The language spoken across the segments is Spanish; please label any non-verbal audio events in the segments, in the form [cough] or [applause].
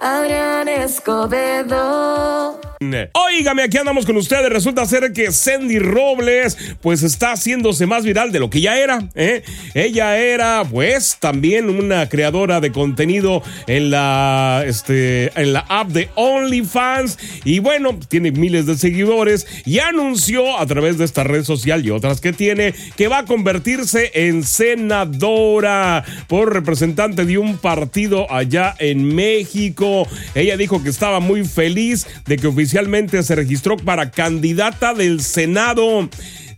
Adrián Escobedo. Óigame, aquí andamos con ustedes. Resulta ser que Sandy Robles, pues está haciéndose más viral de lo que ya era. ¿eh? Ella era, pues, también una creadora de contenido en la, este, en la app de OnlyFans. Y bueno, tiene miles de seguidores y anunció a través de esta red social y otras que tiene que va a convertirse en senadora por representante de un partido allá en México. Ella dijo que estaba muy feliz de que oficialmente oficialmente se registró para candidata del Senado.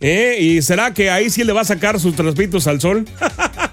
¿Eh? ¿Y será que ahí sí le va a sacar sus traspitos al sol?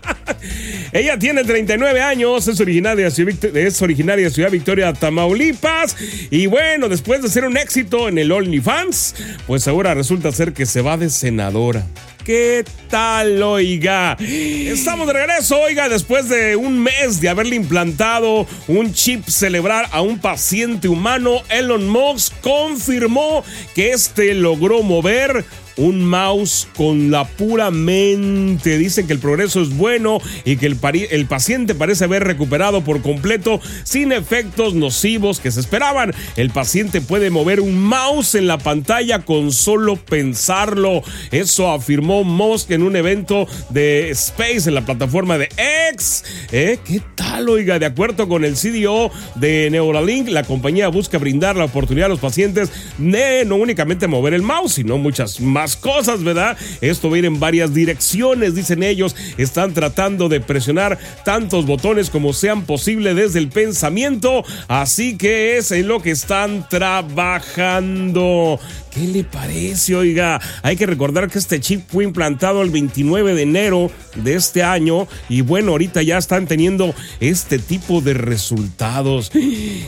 [laughs] Ella tiene 39 años, es originaria, es originaria de Ciudad Victoria, Tamaulipas. Y bueno, después de ser un éxito en el OnlyFans, pues ahora resulta ser que se va de senadora. ¿Qué tal, oiga? Estamos de regreso, oiga, después de un mes de haberle implantado un chip cerebral a un paciente humano, Elon Musk confirmó que este logró mover un mouse con la pura mente. Dicen que el progreso es bueno y que el, el, paciente parece haber recuperado por completo sin efectos nocivos que se esperaban. El paciente puede mover un mouse en la pantalla con solo pensarlo. Eso afirmó Musk en un evento de Space en la plataforma de X. ¿Eh? ¿Qué tal, oiga? De acuerdo con el CDO de Neuralink, la compañía busca brindar la oportunidad a los pacientes de no únicamente mover el mouse, sino muchas más cosas, ¿verdad? Esto va a ir en varias direcciones, dicen ellos. Están tratando de presionar tantos botones como sean posible desde el pensamiento. Así que es en lo que están trabajando. ¿Qué le parece, oiga? Hay que recordar que este chip fue implantado el 29 de enero de este año y bueno, ahorita ya están teniendo este tipo de resultados.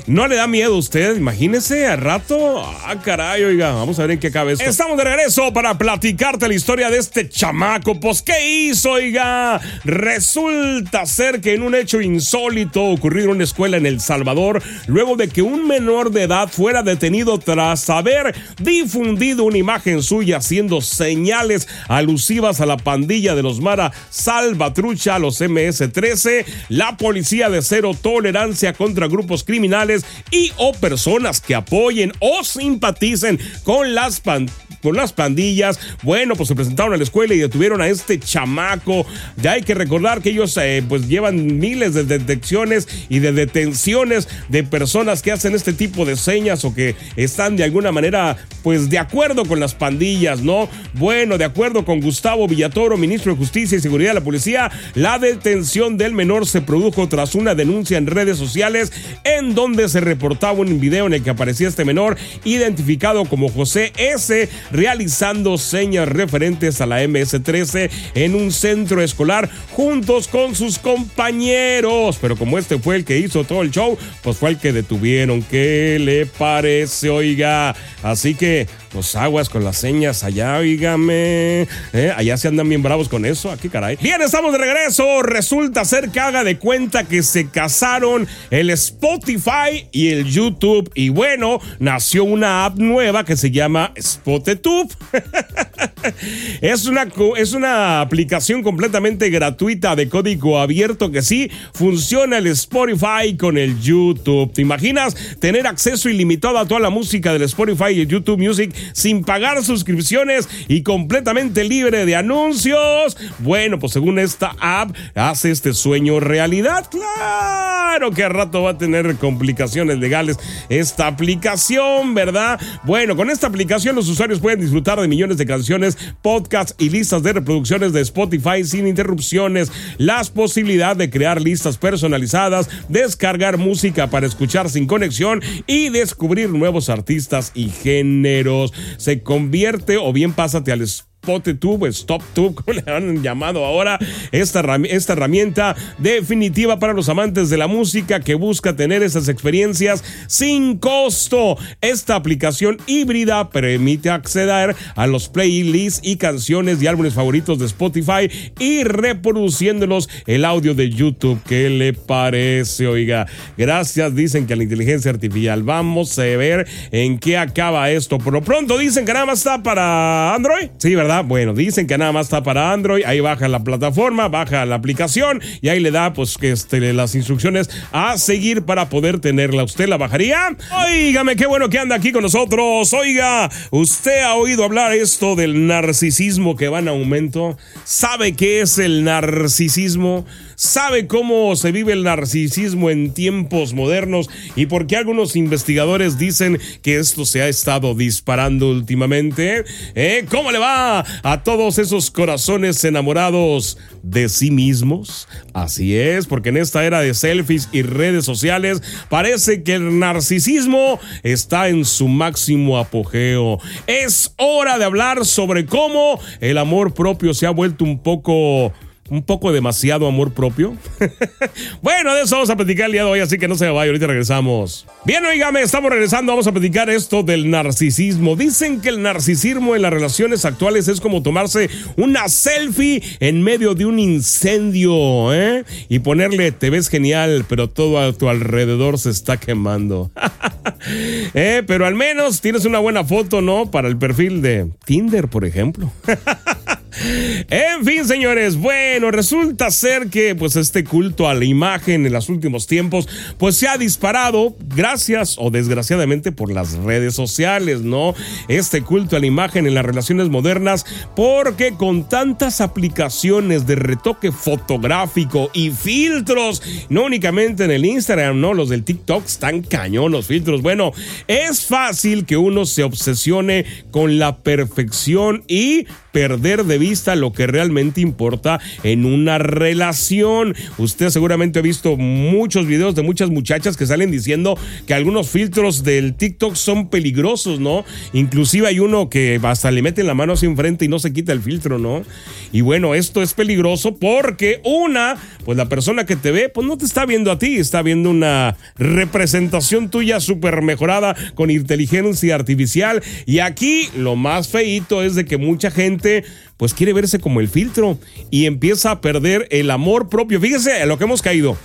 ¿No le da miedo a usted? Imagínese a rato. Ah, caray, oiga, vamos a ver en qué cabe esto. Estamos de regreso para platicarte la historia de este chamaco. Pues, ¿qué hizo, oiga? Resulta ser que en un hecho insólito ocurrido en una escuela en El Salvador, luego de que un menor de edad fuera detenido tras haber difundido una imagen suya haciendo señales alusivas a la pandilla de los Mara Salvatrucha, los MS-13, la policía de cero tolerancia contra grupos criminales y o personas que apoyen o simpaticen con las con las pandillas. Bueno, pues se presentaron a la escuela y detuvieron a este chamaco. Ya hay que recordar que ellos eh, pues llevan miles de detecciones y de detenciones de personas que hacen este tipo de señas o que están de alguna manera pues de acuerdo con las pandillas, ¿no? Bueno, de acuerdo con Gustavo Villatoro, ministro de Justicia y Seguridad de la Policía, la detención del menor se produjo tras una denuncia en redes sociales en donde se reportaba un video en el que aparecía este menor identificado como José S realizando señas referentes a la MS-13 en un centro escolar juntos con sus compañeros. Pero como este fue el que hizo todo el show, pues fue el que detuvieron. ¿Qué le parece, oiga? Así que los aguas con las señas allá, oígame. ¿Eh? Allá se andan bien bravos con eso. Aquí, caray. Bien, estamos de regreso. Resulta ser que haga de cuenta que se casaron el Spotify y el YouTube. Y bueno, nació una app nueva que se llama SpoteTube. [laughs] es, una, es una aplicación completamente gratuita de código abierto que sí funciona el Spotify con el YouTube. ¿Te imaginas tener acceso ilimitado a toda la música del Spotify y el YouTube Music sin pagar suscripciones y completamente libre de anuncios. Bueno, pues según esta app hace este sueño realidad. Claro que a rato va a tener complicaciones legales esta aplicación, ¿verdad? Bueno, con esta aplicación los usuarios pueden disfrutar de millones de canciones, podcasts y listas de reproducciones de Spotify sin interrupciones. Las posibilidades de crear listas personalizadas, descargar música para escuchar sin conexión y descubrir nuevos artistas y géneros se convierte o bien pásate al SpotTube, StopTube, [laughs] como le han llamado ahora, esta, esta herramienta definitiva para los amantes de la música que busca tener esas experiencias sin costo. Esta aplicación híbrida permite acceder a los playlists y canciones y álbumes favoritos de Spotify y reproduciéndolos el audio de YouTube. ¿Qué le parece? Oiga, gracias, dicen que a la inteligencia artificial. Vamos a ver en qué acaba esto. Por lo pronto dicen que nada más está para Android. Sí, ¿verdad? Bueno, dicen que nada más está para Android, ahí baja la plataforma, baja la aplicación y ahí le da pues este, las instrucciones a seguir para poder tenerla. ¿Usted la bajaría? Óigame, qué bueno que anda aquí con nosotros. Oiga, ¿usted ha oído hablar esto del narcisismo que va en aumento? ¿Sabe qué es el narcisismo? ¿Sabe cómo se vive el narcisismo en tiempos modernos y por qué algunos investigadores dicen que esto se ha estado disparando últimamente? ¿Eh? ¿Cómo le va a todos esos corazones enamorados de sí mismos? Así es, porque en esta era de selfies y redes sociales parece que el narcisismo está en su máximo apogeo. Es hora de hablar sobre cómo el amor propio se ha vuelto un poco un poco demasiado amor propio. [laughs] bueno, de eso vamos a platicar el día de hoy, así que no se vaya, ahorita regresamos. Bien, oígame, estamos regresando, vamos a platicar esto del narcisismo. Dicen que el narcisismo en las relaciones actuales es como tomarse una selfie en medio de un incendio, ¿eh? Y ponerle, te ves genial, pero todo a tu alrededor se está quemando. [laughs] ¿Eh? Pero al menos tienes una buena foto, ¿no? Para el perfil de Tinder, por ejemplo. [laughs] En fin, señores, bueno, resulta ser que pues este culto a la imagen en los últimos tiempos pues se ha disparado gracias o desgraciadamente por las redes sociales, ¿no? Este culto a la imagen en las relaciones modernas porque con tantas aplicaciones de retoque fotográfico y filtros, no únicamente en el Instagram, ¿no? Los del TikTok están cañón los filtros. Bueno, es fácil que uno se obsesione con la perfección y perder de vista lo que realmente importa en una relación. Usted seguramente ha visto muchos videos de muchas muchachas que salen diciendo que algunos filtros del TikTok son peligrosos, ¿no? Inclusive hay uno que hasta le meten la mano hacia enfrente y no se quita el filtro, ¿no? Y bueno, esto es peligroso porque una, pues la persona que te ve, pues no te está viendo a ti, está viendo una representación tuya súper mejorada con inteligencia artificial. Y aquí lo más feito es de que mucha gente pues quiere verse como el filtro y empieza a perder el amor propio. Fíjese a lo que hemos caído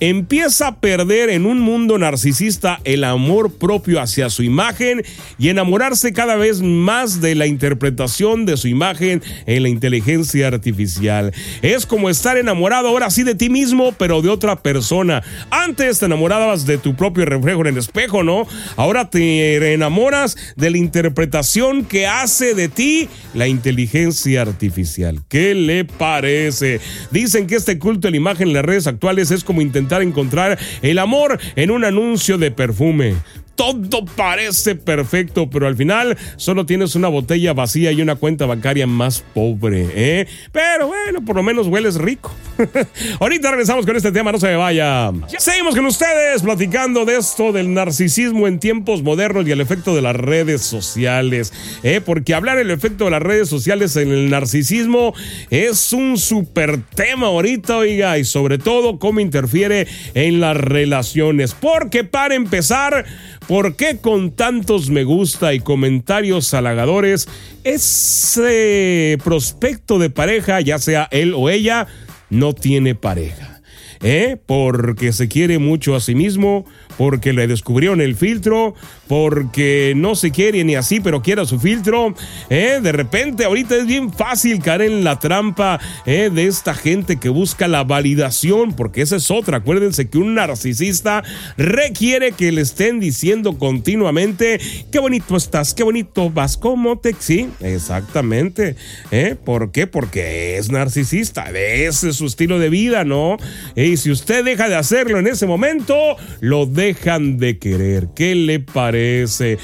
empieza a perder en un mundo narcisista el amor propio hacia su imagen y enamorarse cada vez más de la interpretación de su imagen en la inteligencia artificial. Es como estar enamorado ahora sí de ti mismo, pero de otra persona. Antes te enamorabas de tu propio reflejo en el espejo, ¿no? Ahora te enamoras de la interpretación que hace de ti la inteligencia artificial. ¿Qué le parece? Dicen que este culto a la imagen en las redes actuales es como intentar encontrar el amor en un anuncio de perfume todo parece perfecto, pero al final solo tienes una botella vacía y una cuenta bancaria más pobre, ¿eh? Pero bueno, por lo menos hueles rico. [laughs] Ahorita regresamos con este tema, no se me vaya. Seguimos con ustedes platicando de esto del narcisismo en tiempos modernos y el efecto de las redes sociales, ¿eh? Porque hablar el efecto de las redes sociales en el narcisismo es un super tema ahorita, oiga, y sobre todo cómo interfiere en las relaciones. Porque para empezar, ¿Por qué con tantos me gusta y comentarios halagadores ese prospecto de pareja, ya sea él o ella, no tiene pareja? ¿Eh? Porque se quiere mucho a sí mismo, porque le descubrieron el filtro, porque no se quiere ni así, pero quiera su filtro. ¿eh? De repente, ahorita es bien fácil caer en la trampa ¿eh? de esta gente que busca la validación, porque esa es otra. Acuérdense que un narcisista requiere que le estén diciendo continuamente, qué bonito estás, qué bonito vas, cómo te... Sí, exactamente. ¿eh? ¿Por qué? Porque es narcisista, ese es su estilo de vida, ¿no? Y si usted deja de hacerlo en ese momento, lo deja dejan de querer. ¿Qué le parece?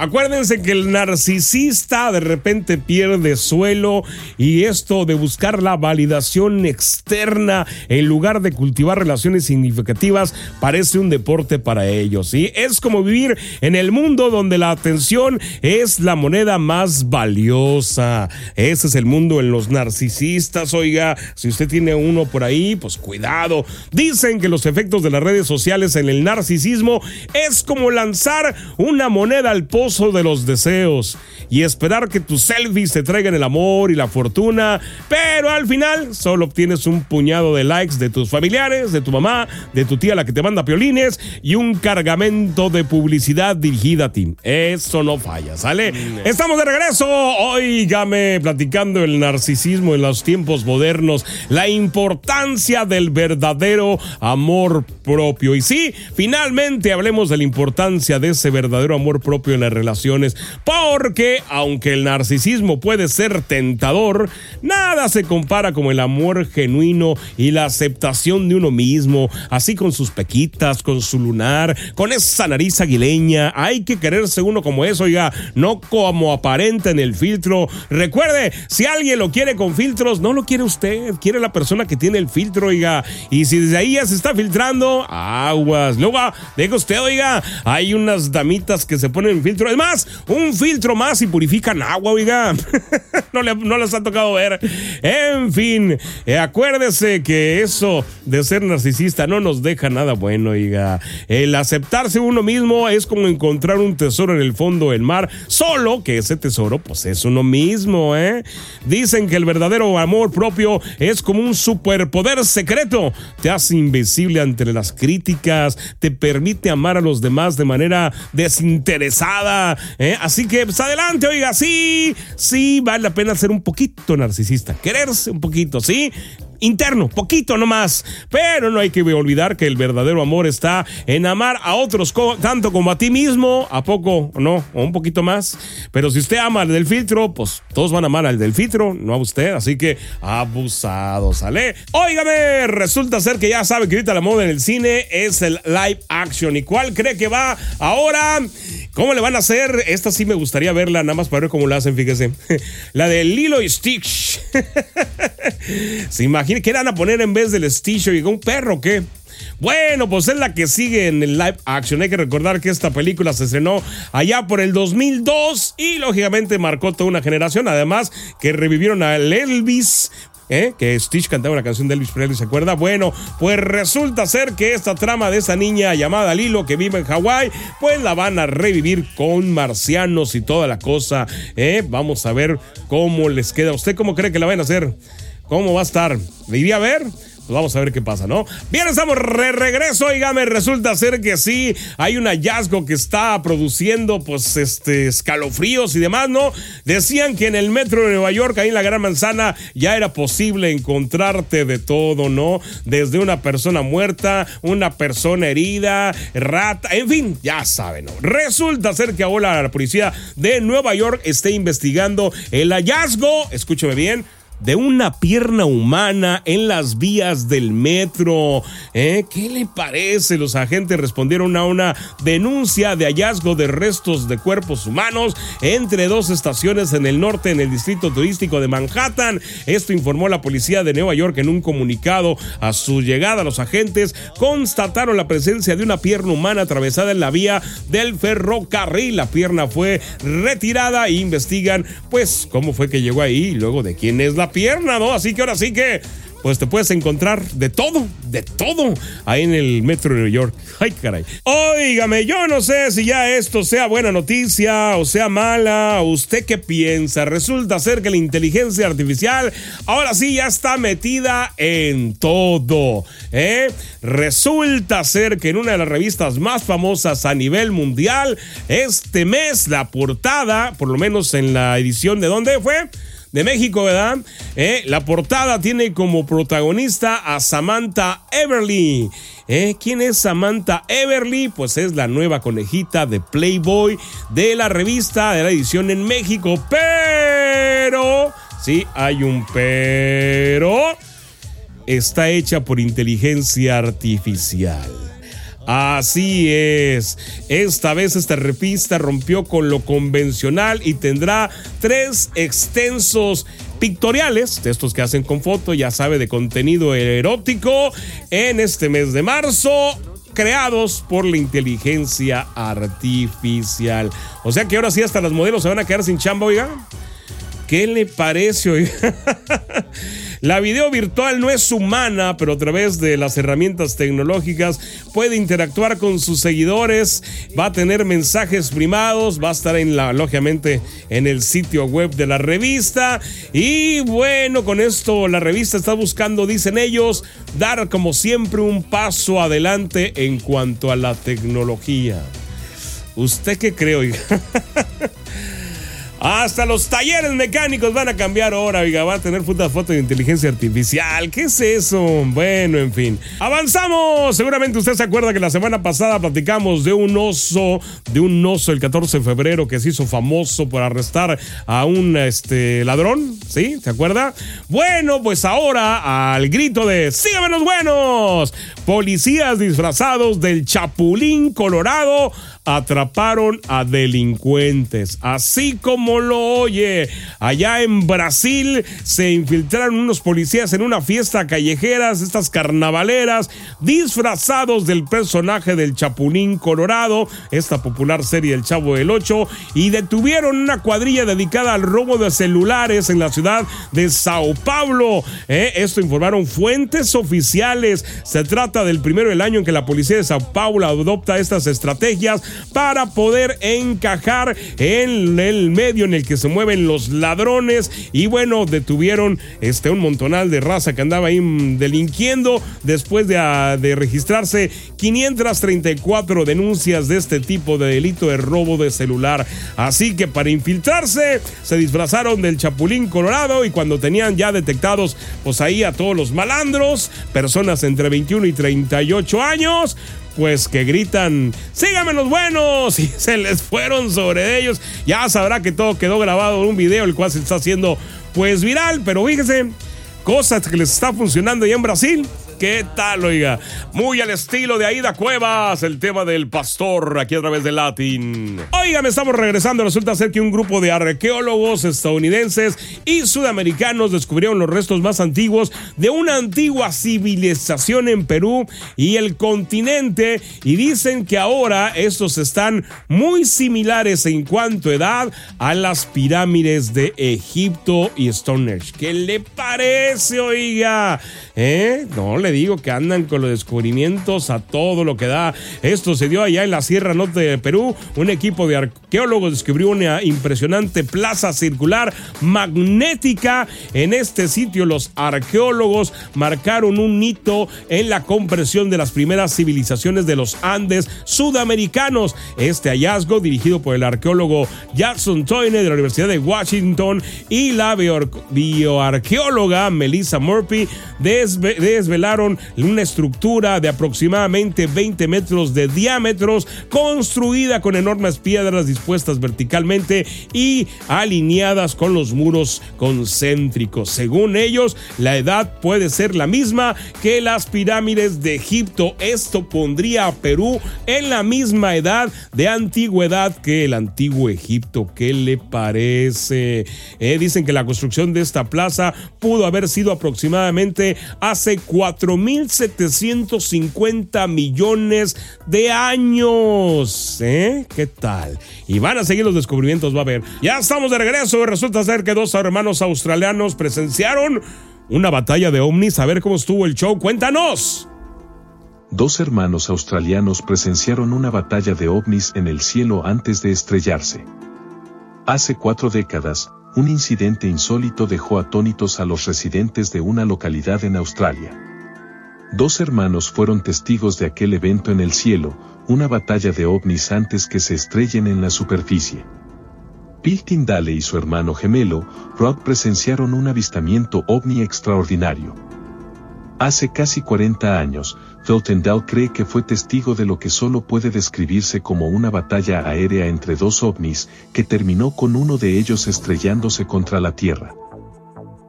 Acuérdense que el narcisista de repente pierde suelo y esto de buscar la validación externa en lugar de cultivar relaciones significativas parece un deporte para ellos. ¿sí? Es como vivir en el mundo donde la atención es la moneda más valiosa. Ese es el mundo en los narcisistas. Oiga, si usted tiene uno por ahí, pues cuidado. Dicen que los efectos de las redes sociales en el narcisismo es como lanzar una moneda al pozo de los deseos y esperar que tus selfies te traigan el amor y la fortuna, pero al final solo obtienes un puñado de likes de tus familiares, de tu mamá, de tu tía la que te manda piolines y un cargamento de publicidad dirigida a ti. Eso no falla, ¿sale? Estamos de regreso. Óigame, platicando el narcisismo en los tiempos modernos, la importancia del verdadero amor propio. Y sí, finalmente hablemos de la importancia de ese verdadero amor propio en las relaciones, porque aunque el narcisismo puede ser tentador, nada se compara como el amor genuino y la aceptación de uno mismo, así con sus pequitas, con su lunar, con esa nariz aguileña. Hay que quererse uno como eso, oiga, no como aparenta en el filtro. Recuerde, si alguien lo quiere con filtros, no lo quiere usted, quiere la persona que tiene el filtro, oiga. Y si desde ahí ya se está filtrando, aguas. Luego, deja usted, oiga, hay unas damitas que se ponen en filtro. Es más, un filtro más y purifican agua, oiga. [laughs] no, le, no les ha tocado ver. En fin, eh, acuérdese que eso de ser narcisista no nos deja nada bueno, oiga. El aceptarse uno mismo es como encontrar un tesoro en el fondo del mar, solo que ese tesoro pues es uno mismo, ¿eh? Dicen que el verdadero amor propio es como un superpoder secreto. Te hace invisible ante las críticas, te permite amar a los demás de manera desinteresada, ¿eh? Así que pues adelante, oiga, sí, sí, vale la pena ser un poquito narcisista, quererse un poquito, ¿sí? interno, poquito nomás. Pero no hay que olvidar que el verdadero amor está en amar a otros tanto como a ti mismo, a poco, no, o un poquito más. Pero si usted ama al del filtro, pues todos van a amar al del filtro, no a usted. Así que abusado, ¿sale? Óigame, resulta ser que ya sabe que ahorita la moda en el cine es el live action. ¿Y cuál cree que va ahora? ¿Cómo le van a hacer? Esta sí me gustaría verla, nada más para ver cómo la hacen, fíjese. [laughs] La de Lilo y Stitch. [laughs] ¿Se imagina qué eran a poner en vez del Stitch? y un perro o qué? Bueno, pues es la que sigue en el live action. Hay que recordar que esta película se estrenó allá por el 2002 y lógicamente marcó toda una generación. Además que revivieron a Elvis ¿eh? que Stitch cantaba una canción de Elvis Presley, ¿se acuerda? Bueno, pues resulta ser que esta trama de esa niña llamada Lilo que vive en Hawái, pues la van a revivir con marcianos y toda la cosa. ¿eh? Vamos a ver cómo les queda. ¿Usted cómo cree que la van a hacer? ¿Cómo va a estar? ¿Le iría a ver? Pues vamos a ver qué pasa, ¿no? Bien, estamos de regreso. me resulta ser que sí, hay un hallazgo que está produciendo, pues, este, escalofríos y demás, ¿no? Decían que en el metro de Nueva York, ahí en la Gran Manzana, ya era posible encontrarte de todo, ¿no? Desde una persona muerta, una persona herida, rata, en fin, ya saben, ¿no? Resulta ser que ahora la policía de Nueva York está investigando el hallazgo, escúcheme bien, de una pierna humana en las vías del metro. ¿Eh? ¿Qué le parece? Los agentes respondieron a una denuncia de hallazgo de restos de cuerpos humanos entre dos estaciones en el norte en el distrito turístico de Manhattan. Esto informó la policía de Nueva York en un comunicado. A su llegada, los agentes constataron la presencia de una pierna humana atravesada en la vía del ferrocarril. La pierna fue retirada e investigan, pues, cómo fue que llegó ahí y luego de quién es la pierna, ¿no? Así que ahora sí que pues te puedes encontrar de todo, de todo, ahí en el metro de New York. Ay, caray. Óigame, yo no sé si ya esto sea buena noticia o sea mala. ¿Usted qué piensa? Resulta ser que la inteligencia artificial ahora sí ya está metida en todo. ¿eh? Resulta ser que en una de las revistas más famosas a nivel mundial, este mes la portada, por lo menos en la edición de dónde fue, de México, ¿verdad? Eh, la portada tiene como protagonista a Samantha Everly. Eh, ¿Quién es Samantha Everly? Pues es la nueva conejita de Playboy de la revista de la edición en México. Pero, sí, hay un pero. Está hecha por inteligencia artificial. Así es. Esta vez esta revista rompió con lo convencional y tendrá tres extensos pictoriales, de estos que hacen con foto, ya sabe, de contenido erótico, en este mes de marzo creados por la inteligencia artificial. O sea que ahora sí hasta los modelos se van a quedar sin chamba, oiga. ¿Qué le parece, oiga? [laughs] La video virtual no es humana, pero a través de las herramientas tecnológicas puede interactuar con sus seguidores, va a tener mensajes primados, va a estar en la, lógicamente en el sitio web de la revista. Y bueno, con esto la revista está buscando, dicen ellos, dar como siempre un paso adelante en cuanto a la tecnología. ¿Usted qué cree, oiga? [laughs] Hasta los talleres mecánicos van a cambiar ahora, oiga, va a tener puta foto de inteligencia artificial. ¿Qué es eso? Bueno, en fin. Avanzamos. Seguramente usted se acuerda que la semana pasada platicamos de un oso, de un oso el 14 de febrero que se hizo famoso por arrestar a un este, ladrón, ¿sí? ¿Se acuerda? Bueno, pues ahora al grito de ¡Síganme los buenos! Policías disfrazados del Chapulín Colorado atraparon a delincuentes. Así como lo oye, allá en Brasil se infiltraron unos policías en una fiesta callejera, estas carnavaleras, disfrazados del personaje del Chapulín Colorado, esta popular serie El Chavo del Ocho, y detuvieron una cuadrilla dedicada al robo de celulares en la ciudad de Sao Paulo. Eh, esto informaron fuentes oficiales. Se trata del primero del año en que la policía de Sao Paulo adopta estas estrategias para poder encajar en el medio en el que se mueven los ladrones y bueno, detuvieron este un montonal de raza que andaba ahí delinquiendo después de, ah, de registrarse 534 denuncias de este tipo de delito de robo de celular. Así que para infiltrarse se disfrazaron del Chapulín Colorado y cuando tenían ya detectados pues ahí a todos los malandros, personas entre 21 y 38 años, pues que gritan, síganme los buenos, [laughs] y se les fueron sobre ellos. Ya sabrá que todo quedó grabado en un video, el cual se está haciendo pues viral, pero fíjense, cosas que les está funcionando ya en Brasil. ¿Qué tal, oiga? Muy al estilo de Aida Cuevas, el tema del pastor aquí a través de Latin. Oiga, me estamos regresando. Resulta ser que un grupo de arqueólogos estadounidenses y sudamericanos descubrieron los restos más antiguos de una antigua civilización en Perú y el continente y dicen que ahora estos están muy similares en cuanto a edad a las pirámides de Egipto y Stonehenge. ¿Qué le parece, oiga? ¿Eh? No le digo que andan con los descubrimientos a todo lo que da. Esto se dio allá en la Sierra Norte de Perú. Un equipo de arqueólogos descubrió una impresionante plaza circular magnética. En este sitio los arqueólogos marcaron un hito en la compresión de las primeras civilizaciones de los Andes sudamericanos. Este hallazgo, dirigido por el arqueólogo Jackson Toyne de la Universidad de Washington y la bioarqueóloga Melissa Murphy, desvelaron una estructura de aproximadamente 20 metros de diámetros, construida con enormes piedras dispuestas verticalmente y alineadas con los muros concéntricos. Según ellos, la edad puede ser la misma que las pirámides de Egipto. Esto pondría a Perú en la misma edad de antigüedad que el antiguo Egipto. ¿Qué le parece? Eh, dicen que la construcción de esta plaza pudo haber sido aproximadamente hace cuatro 4.750 millones de años. ¿Eh? ¿Qué tal? Y van a seguir los descubrimientos, va a ver. Ya estamos de regreso. Resulta ser que dos hermanos australianos presenciaron una batalla de ovnis. A ver cómo estuvo el show. Cuéntanos. Dos hermanos australianos presenciaron una batalla de ovnis en el cielo antes de estrellarse. Hace cuatro décadas, un incidente insólito dejó atónitos a los residentes de una localidad en Australia. Dos hermanos fueron testigos de aquel evento en el cielo, una batalla de ovnis antes que se estrellen en la superficie. Bill Tyndale y su hermano gemelo, Rod presenciaron un avistamiento ovni extraordinario. Hace casi 40 años, Tyndall cree que fue testigo de lo que solo puede describirse como una batalla aérea entre dos ovnis, que terminó con uno de ellos estrellándose contra la Tierra.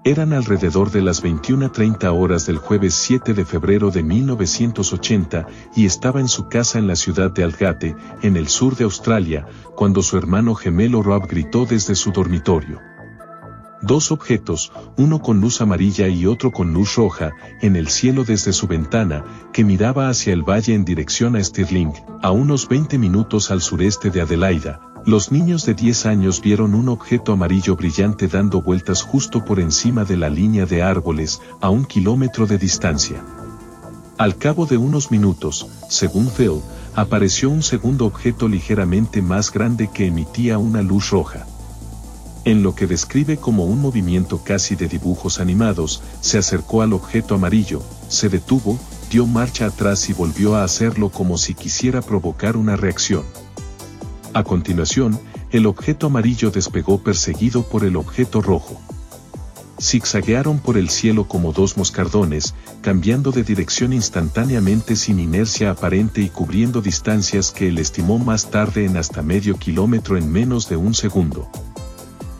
Eran alrededor de las 21.30 horas del jueves 7 de febrero de 1980 y estaba en su casa en la ciudad de Algate, en el sur de Australia, cuando su hermano gemelo Rob gritó desde su dormitorio. Dos objetos, uno con luz amarilla y otro con luz roja, en el cielo desde su ventana, que miraba hacia el valle en dirección a Stirling, a unos 20 minutos al sureste de Adelaida. Los niños de 10 años vieron un objeto amarillo brillante dando vueltas justo por encima de la línea de árboles, a un kilómetro de distancia. Al cabo de unos minutos, según Phil, apareció un segundo objeto ligeramente más grande que emitía una luz roja. En lo que describe como un movimiento casi de dibujos animados, se acercó al objeto amarillo, se detuvo, dio marcha atrás y volvió a hacerlo como si quisiera provocar una reacción. A continuación, el objeto amarillo despegó perseguido por el objeto rojo. Zigzaguearon por el cielo como dos moscardones, cambiando de dirección instantáneamente sin inercia aparente y cubriendo distancias que él estimó más tarde en hasta medio kilómetro en menos de un segundo.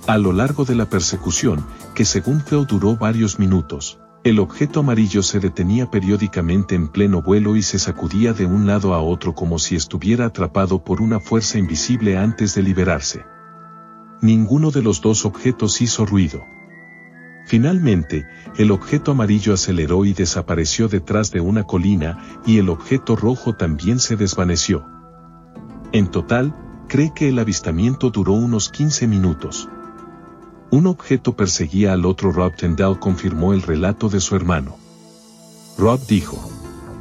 A lo largo de la persecución, que según Theo duró varios minutos, el objeto amarillo se detenía periódicamente en pleno vuelo y se sacudía de un lado a otro como si estuviera atrapado por una fuerza invisible antes de liberarse. Ninguno de los dos objetos hizo ruido. Finalmente, el objeto amarillo aceleró y desapareció detrás de una colina, y el objeto rojo también se desvaneció. En total, cree que el avistamiento duró unos 15 minutos. Un objeto perseguía al otro Rob Tendall confirmó el relato de su hermano. Rob dijo,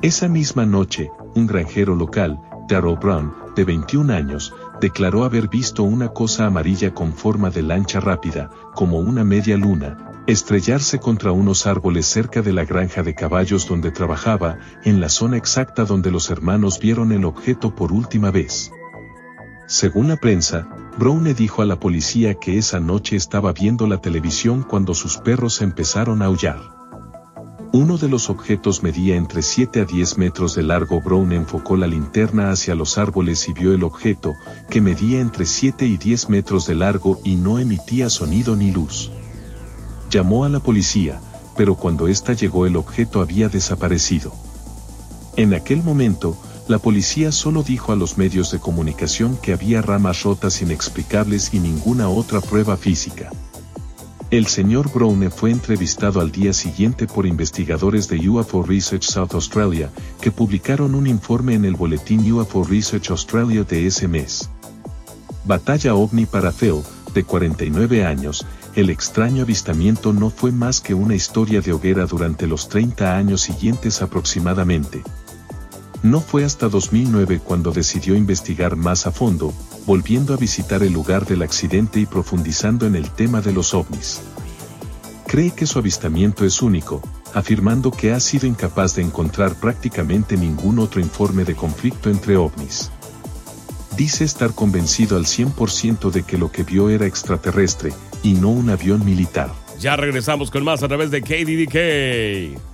esa misma noche, un granjero local, Darrow Brown, de 21 años, declaró haber visto una cosa amarilla con forma de lancha rápida, como una media luna, estrellarse contra unos árboles cerca de la granja de caballos donde trabajaba, en la zona exacta donde los hermanos vieron el objeto por última vez. Según la prensa, Browne dijo a la policía que esa noche estaba viendo la televisión cuando sus perros empezaron a aullar. Uno de los objetos medía entre 7 a 10 metros de largo. Brown enfocó la linterna hacia los árboles y vio el objeto, que medía entre 7 y 10 metros de largo y no emitía sonido ni luz. Llamó a la policía, pero cuando ésta llegó el objeto había desaparecido. En aquel momento, la policía solo dijo a los medios de comunicación que había ramas rotas inexplicables y ninguna otra prueba física. El señor Browne fue entrevistado al día siguiente por investigadores de UFO Research South Australia, que publicaron un informe en el boletín UFO Research Australia de ese mes. Batalla OVNI para Theo, de 49 años, el extraño avistamiento no fue más que una historia de hoguera durante los 30 años siguientes aproximadamente. No fue hasta 2009 cuando decidió investigar más a fondo, volviendo a visitar el lugar del accidente y profundizando en el tema de los ovnis. Cree que su avistamiento es único, afirmando que ha sido incapaz de encontrar prácticamente ningún otro informe de conflicto entre ovnis. Dice estar convencido al 100% de que lo que vio era extraterrestre, y no un avión militar. Ya regresamos con más a través de KDDK.